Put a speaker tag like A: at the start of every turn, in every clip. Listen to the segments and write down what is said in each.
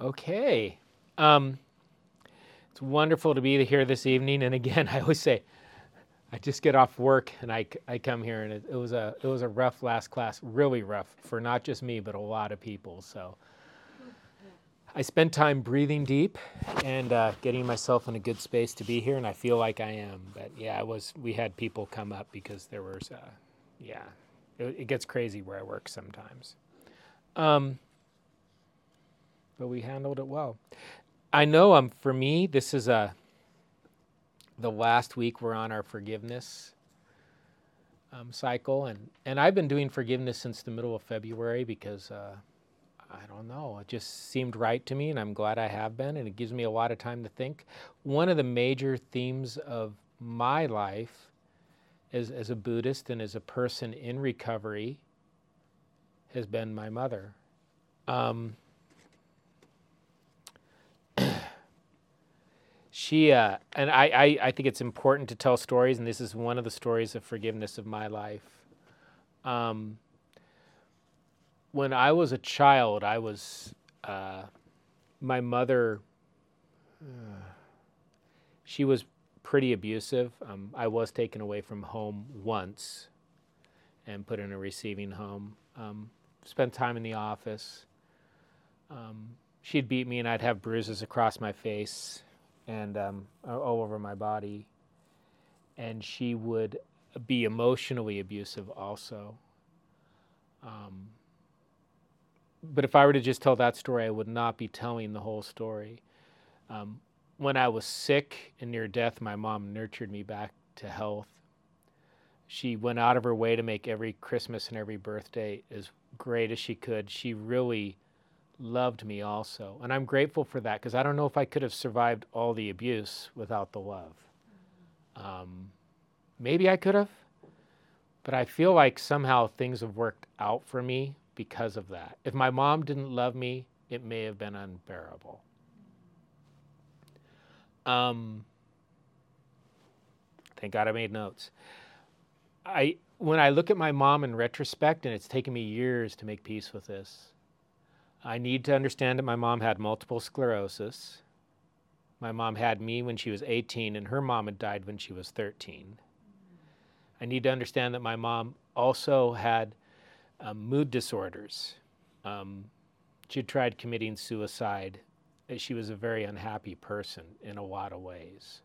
A: Okay. Um, it's wonderful to be here this evening. And again, I always say, I just get off work and I, I come here, and it, it was a it was a rough last class, really rough for not just me but a lot of people. So I spent time breathing deep and uh, getting myself in a good space to be here, and I feel like I am. But yeah, I was. We had people come up because there was, uh, yeah, it, it, gets crazy where I work sometimes. Um, but we handled it well. I know um, for me, this is a, uh, the last week we're on our forgiveness um, cycle. And, and I've been doing forgiveness since the middle of February because uh, I don't know, it just seemed right to me, and I'm glad I have been. And it gives me a lot of time to think. One of the major themes of my life as, as a Buddhist and as a person in recovery has been my mother. Um, she uh, and I, I, I think it's important to tell stories, and this is one of the stories of forgiveness of my life. Um, when I was a child, I was uh, my mother. Uh, she was pretty abusive. Um, I was taken away from home once and put in a receiving home. Um, spent time in the office. Um, she'd beat me, and I'd have bruises across my face and um, all over my body. And she would be emotionally abusive also. Um, but if I were to just tell that story, I would not be telling the whole story. Um, when I was sick and near death, my mom nurtured me back to health. She went out of her way to make every Christmas and every birthday as great as she could. She really loved me also. And I'm grateful for that because I don't know if I could have survived all the abuse without the love. Um, maybe I could have, but I feel like somehow things have worked out for me because of that. If my mom didn't love me, it may have been unbearable. Um, thank God I made notes. I when I look at my mom in retrospect, and it's taken me years to make peace with this, I need to understand that my mom had multiple sclerosis. My mom had me when she was 18, and her mom had died when she was 13. I need to understand that my mom also had um, mood disorders. Um, she tried committing suicide. She was a very unhappy person in a lot of ways.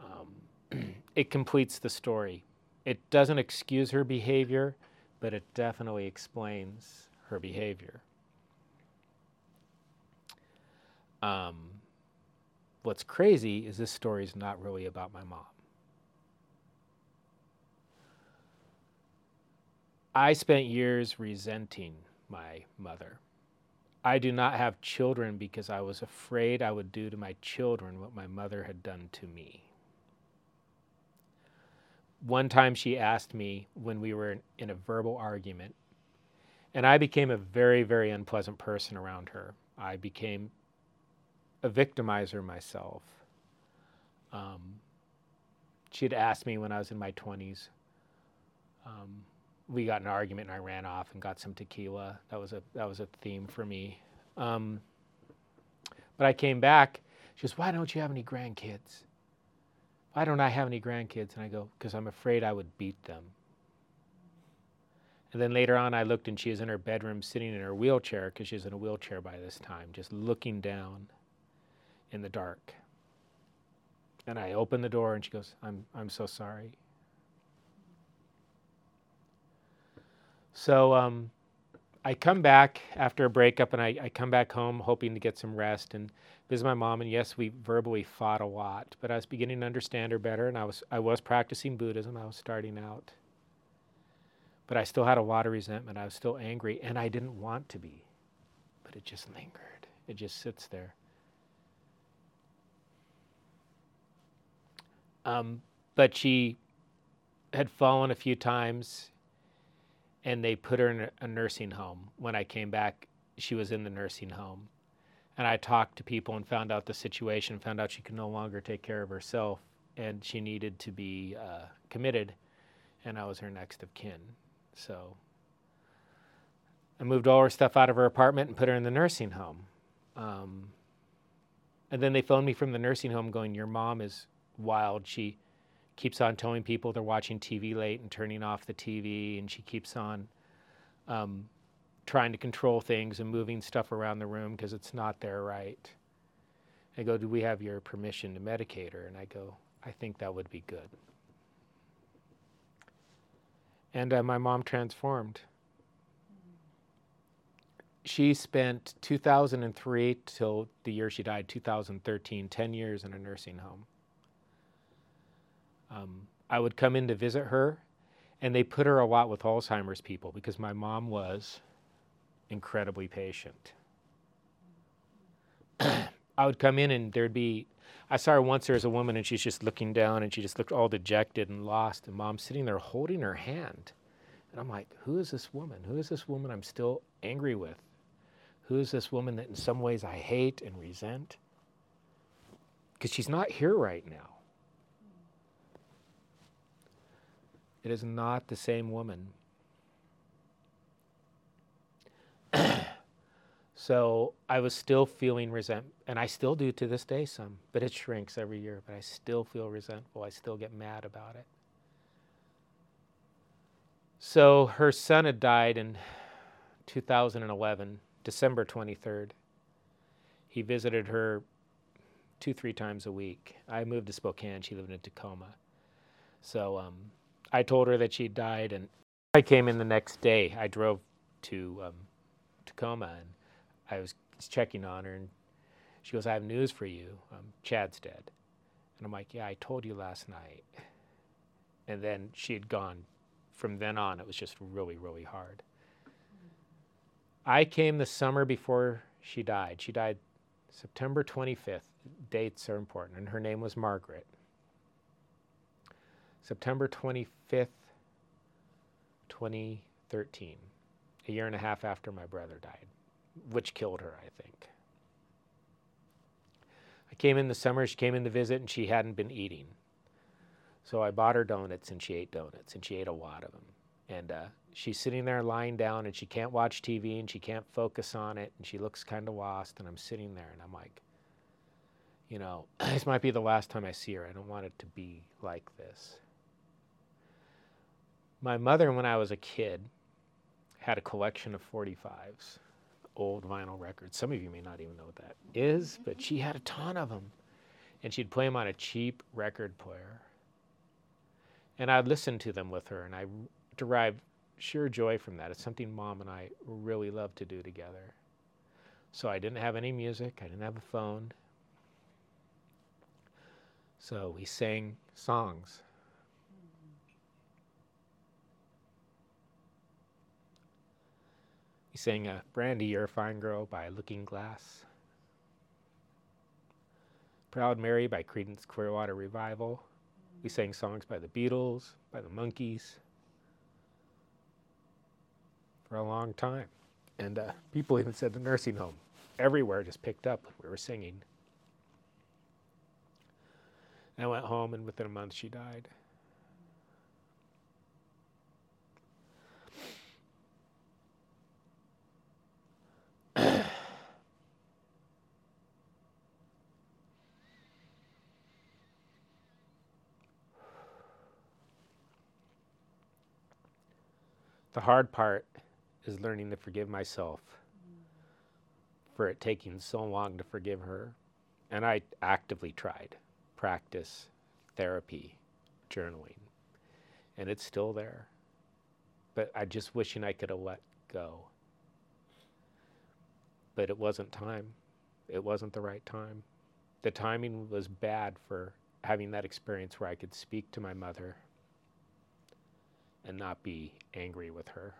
A: Um, it completes the story. It doesn't excuse her behavior, but it definitely explains her behavior. Um, what's crazy is this story is not really about my mom. I spent years resenting my mother. I do not have children because I was afraid I would do to my children what my mother had done to me. One time she asked me when we were in a verbal argument and I became a very, very unpleasant person around her. I became a victimizer myself. Um, she had asked me when I was in my 20s. Um, we got an argument and I ran off and got some tequila. That was a that was a theme for me. Um, but I came back. She goes, "Why don't you have any grandkids? Why don't I have any grandkids?" And I go, "Because I'm afraid I would beat them." And then later on, I looked and she was in her bedroom sitting in her wheelchair because she's in a wheelchair by this time, just looking down in the dark. And I opened the door and she goes, I'm, I'm so sorry. So um, I come back after a breakup and I, I come back home hoping to get some rest and visit my mom. And yes, we verbally fought a lot, but I was beginning to understand her better and I was, I was practicing Buddhism. I was starting out. But I still had a lot of resentment. I was still angry, and I didn't want to be. But it just lingered, it just sits there. Um, but she had fallen a few times, and they put her in a nursing home. When I came back, she was in the nursing home. And I talked to people and found out the situation, found out she could no longer take care of herself, and she needed to be uh, committed, and I was her next of kin. So I moved all her stuff out of her apartment and put her in the nursing home. Um, and then they phoned me from the nursing home going, Your mom is wild. She keeps on telling people they're watching TV late and turning off the TV, and she keeps on um, trying to control things and moving stuff around the room because it's not there right. I go, Do we have your permission to medicate her? And I go, I think that would be good. And uh, my mom transformed she spent 2003 till the year she died, 2013, 10 years in a nursing home. Um, I would come in to visit her, and they put her a lot with Alzheimer's people because my mom was incredibly patient. I would come in, and there'd be, I saw her once, there was a woman, and she's just looking down, and she just looked all dejected and lost, and mom's sitting there holding her hand. And I'm like, who is this woman? Who is this woman I'm still angry with? Who is this woman that in some ways I hate and resent? Because she's not here right now. It is not the same woman. So I was still feeling resentment, and I still do to this day some, but it shrinks every year, but I still feel resentful. I still get mad about it. So her son had died in 2011 December 23rd. He visited her two, three times a week. I moved to Spokane. She lived in Tacoma. So um, I told her that she died, and I came in the next day. I drove to um, Tacoma, and I was checking on her, and she goes, I have news for you. Um, Chad's dead. And I'm like, Yeah, I told you last night. And then she had gone. From then on, it was just really, really hard. I came the summer before she died. She died September 25th. Dates are important, and her name was Margaret. September 25th, 2013, a year and a half after my brother died, which killed her, I think. I came in the summer, she came in to visit, and she hadn't been eating. So I bought her donuts, and she ate donuts, and she ate a lot of them. And uh, she's sitting there lying down and she can't watch TV and she can't focus on it and she looks kind of lost and I'm sitting there and I'm like, you know, this might be the last time I see her. I don't want it to be like this. My mother, when I was a kid, had a collection of 45s, old vinyl records. Some of you may not even know what that is, but she had a ton of them. And she'd play them on a cheap record player. And I'd listen to them with her, and I derived sheer joy from that. It's something mom and I really love to do together. So I didn't have any music, I didn't have a phone. So we sang songs. Sang a Brandy, You're a Fine Girl by Looking Glass. Proud Mary by Creedence Clearwater Revival. We sang songs by the Beatles, by the Monkees for a long time. And uh, people even said the nursing home everywhere just picked up we were singing. And I went home, and within a month, she died. The hard part is learning to forgive myself for it taking so long to forgive her. And I actively tried practice, therapy, journaling, and it's still there. But I just wishing I could have let go. But it wasn't time. It wasn't the right time. The timing was bad for having that experience where I could speak to my mother and not be angry with her.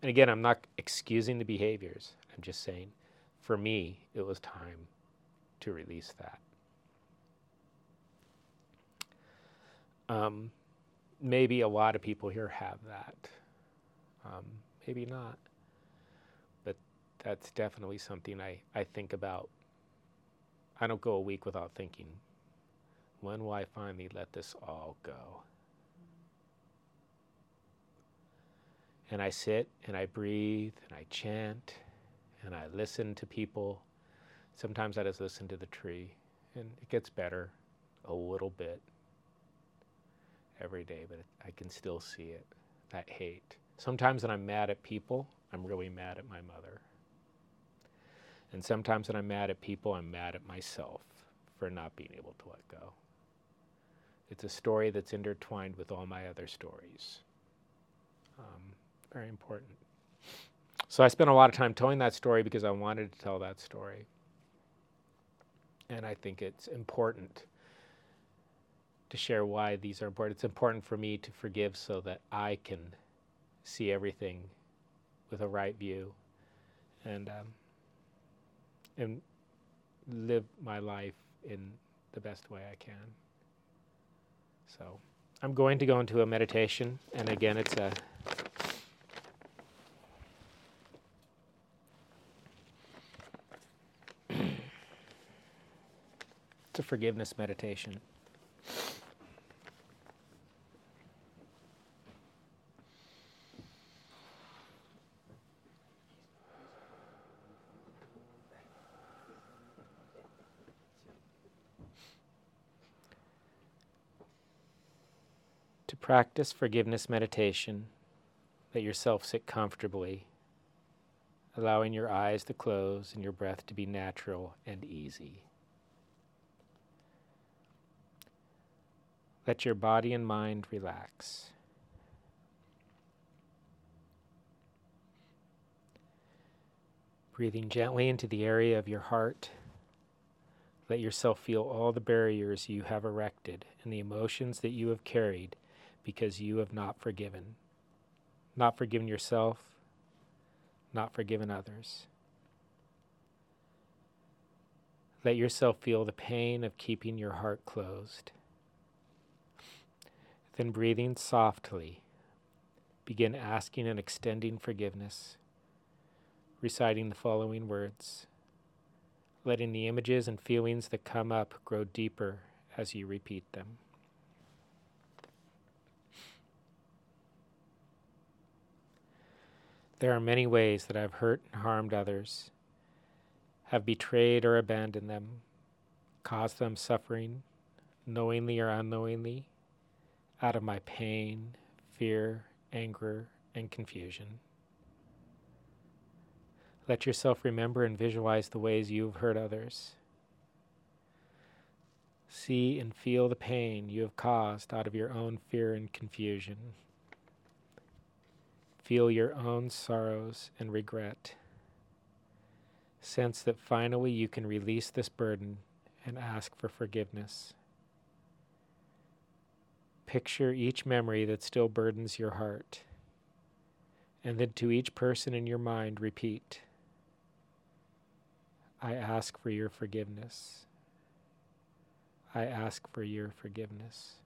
A: And again, I'm not excusing the behaviors. I'm just saying, for me, it was time to release that. Um, maybe a lot of people here have that. Um, maybe not. But that's definitely something I, I think about. I don't go a week without thinking, when will I finally let this all go? And I sit and I breathe and I chant and I listen to people. Sometimes I just listen to the tree and it gets better a little bit every day, but I can still see it that hate. Sometimes when I'm mad at people, I'm really mad at my mother. And sometimes when I'm mad at people, I'm mad at myself for not being able to let go. It's a story that's intertwined with all my other stories. Um, very important. So I spent a lot of time telling that story because I wanted to tell that story. And I think it's important to share why these are important. It's important for me to forgive so that I can see everything with a right view and um, and live my life in the best way I can. So I'm going to go into a meditation, and again, it's a it's a forgiveness meditation. To practice forgiveness meditation. Let yourself sit comfortably, allowing your eyes to close and your breath to be natural and easy. Let your body and mind relax. Breathing gently into the area of your heart. Let yourself feel all the barriers you have erected and the emotions that you have carried because you have not forgiven. Not forgiven yourself, not forgiven others. Let yourself feel the pain of keeping your heart closed. Then, breathing softly, begin asking and extending forgiveness, reciting the following words, letting the images and feelings that come up grow deeper as you repeat them. There are many ways that I have hurt and harmed others, have betrayed or abandoned them, caused them suffering, knowingly or unknowingly, out of my pain, fear, anger, and confusion. Let yourself remember and visualize the ways you have hurt others. See and feel the pain you have caused out of your own fear and confusion. Feel your own sorrows and regret. Sense that finally you can release this burden and ask for forgiveness. Picture each memory that still burdens your heart. And then to each person in your mind, repeat I ask for your forgiveness. I ask for your forgiveness.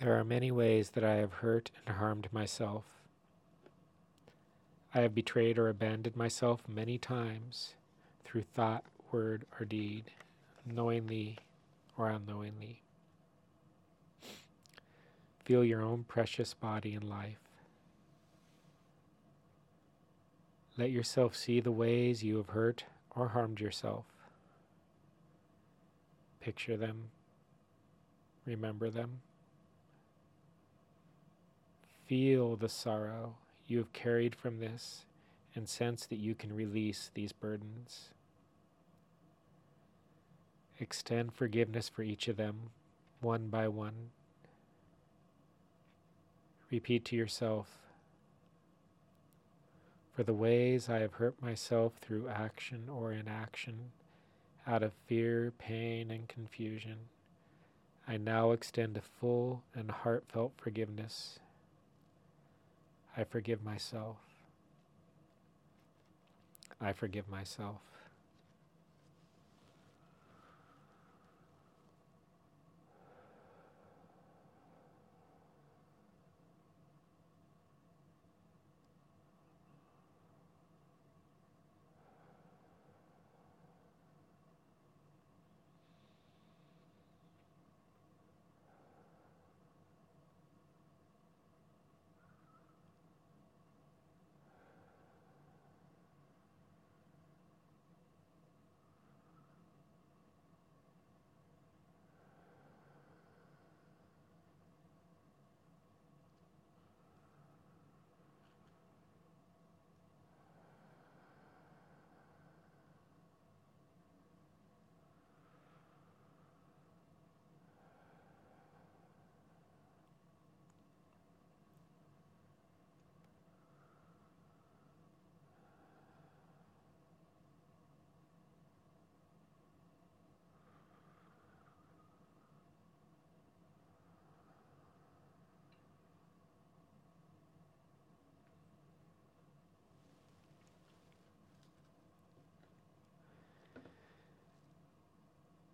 A: There are many ways that I have hurt and harmed myself. I have betrayed or abandoned myself many times through thought, word, or deed, knowingly or unknowingly. Feel your own precious body and life. Let yourself see the ways you have hurt or harmed yourself. Picture them. Remember them. Feel the sorrow you have carried from this and sense that you can release these burdens. Extend forgiveness for each of them, one by one. Repeat to yourself For the ways I have hurt myself through action or inaction, out of fear, pain, and confusion, I now extend a full and heartfelt forgiveness. I forgive myself. I forgive myself.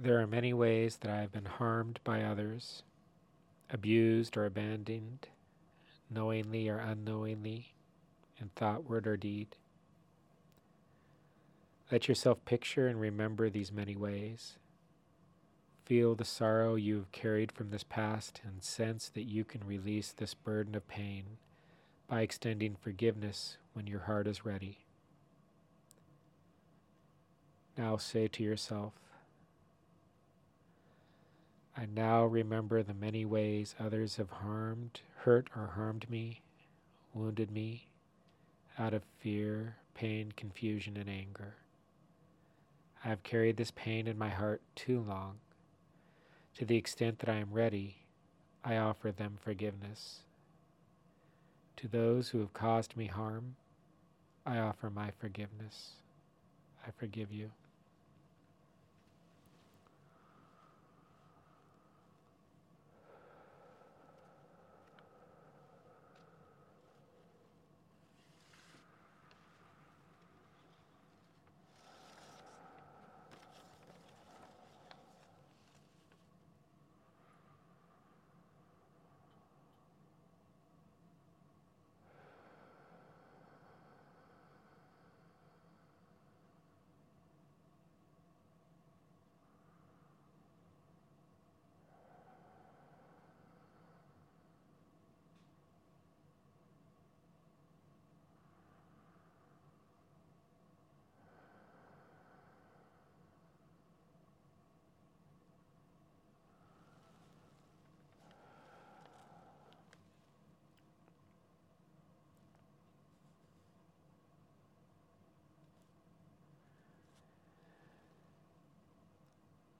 A: There are many ways that I have been harmed by others, abused or abandoned, knowingly or unknowingly, in thought, word, or deed. Let yourself picture and remember these many ways. Feel the sorrow you have carried from this past and sense that you can release this burden of pain by extending forgiveness when your heart is ready. Now say to yourself, I now remember the many ways others have harmed, hurt, or harmed me, wounded me, out of fear, pain, confusion, and anger. I have carried this pain in my heart too long. To the extent that I am ready, I offer them forgiveness. To those who have caused me harm, I offer my forgiveness. I forgive you.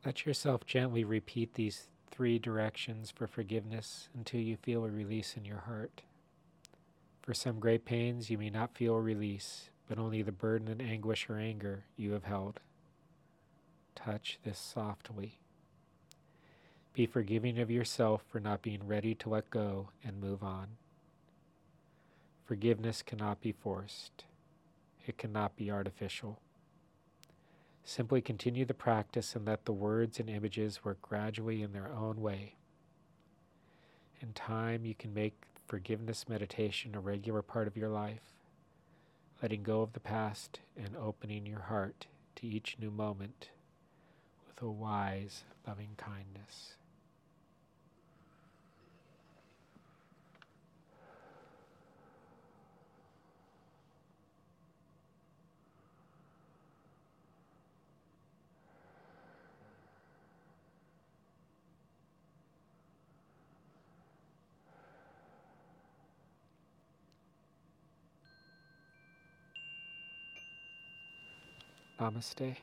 A: Let yourself gently repeat these three directions for forgiveness until you feel a release in your heart. For some great pains, you may not feel a release, but only the burden and anguish or anger you have held. Touch this softly. Be forgiving of yourself for not being ready to let go and move on. Forgiveness cannot be forced. It cannot be artificial. Simply continue the practice and let the words and images work gradually in their own way. In time, you can make forgiveness meditation a regular part of your life, letting go of the past and opening your heart to each new moment with a wise, loving kindness. Namaste.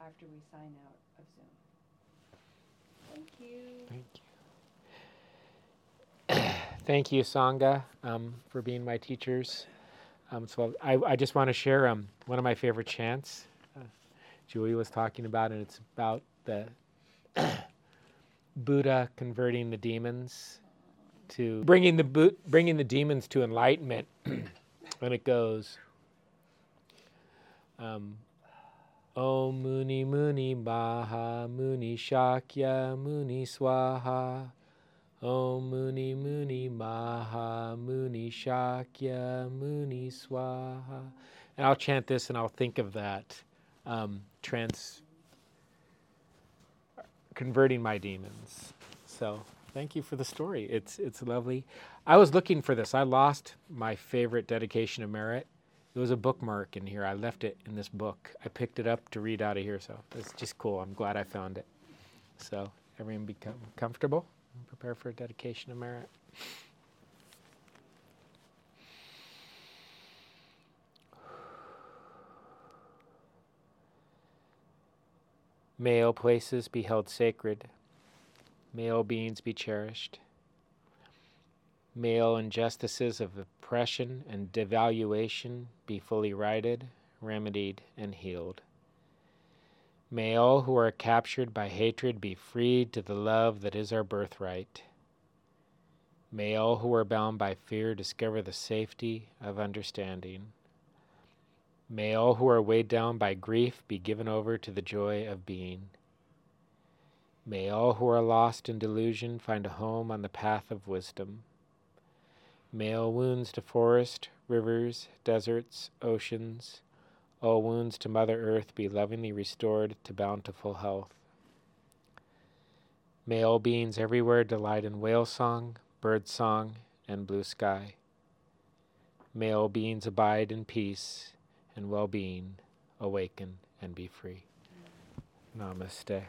B: After we sign out of Zoom. Thank you.
A: Thank you. Thank you, Sangha, um, for being my teachers. Um, so I, I just want to share um, one of my favorite chants. Uh, Julie was talking about, and it's about the Buddha converting the demons to bringing the bu- bringing the demons to enlightenment. and it goes, um, Om Muni Muni Maha Muni Shakya Muni Swaha. Om Muni Muni Maha Muni Shakya Muni Swaha. And I'll chant this and I'll think of that um, trans converting my demons. So thank you for the story. It's it's lovely. I was looking for this. I lost my favorite dedication of merit. It was a bookmark in here. I left it in this book. I picked it up to read out of here, so it's just cool. I'm glad I found it. So everyone become comfortable and prepare for a dedication of merit. May all places be held sacred. May all beings be cherished. May all injustices of oppression and devaluation be fully righted, remedied, and healed. May all who are captured by hatred be freed to the love that is our birthright. May all who are bound by fear discover the safety of understanding. May all who are weighed down by grief be given over to the joy of being. May all who are lost in delusion find a home on the path of wisdom. May all wounds to forest, rivers, deserts, oceans, all wounds to Mother Earth be lovingly restored to bountiful health. May all beings everywhere delight in whale song, bird song, and blue sky. May all beings abide in peace and well being, awaken and be free. Namaste.